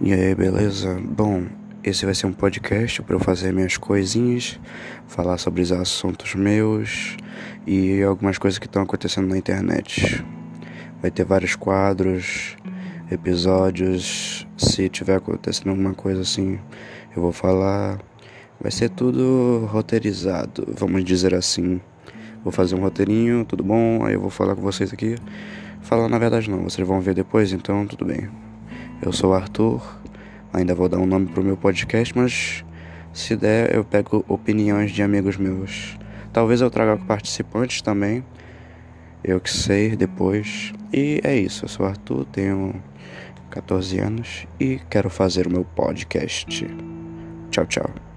E aí, beleza? Bom, esse vai ser um podcast para eu fazer minhas coisinhas, falar sobre os assuntos meus e algumas coisas que estão acontecendo na internet. Vai ter vários quadros, episódios. Se tiver acontecendo alguma coisa assim, eu vou falar. Vai ser tudo roteirizado, vamos dizer assim. Vou fazer um roteirinho, tudo bom? Aí eu vou falar com vocês aqui. Falar na verdade não, vocês vão ver depois, então tudo bem. Eu sou Arthur, ainda vou dar um nome pro meu podcast, mas se der eu pego opiniões de amigos meus. Talvez eu traga participantes também, eu que sei depois. E é isso, eu sou Arthur, tenho 14 anos e quero fazer o meu podcast. Tchau, tchau.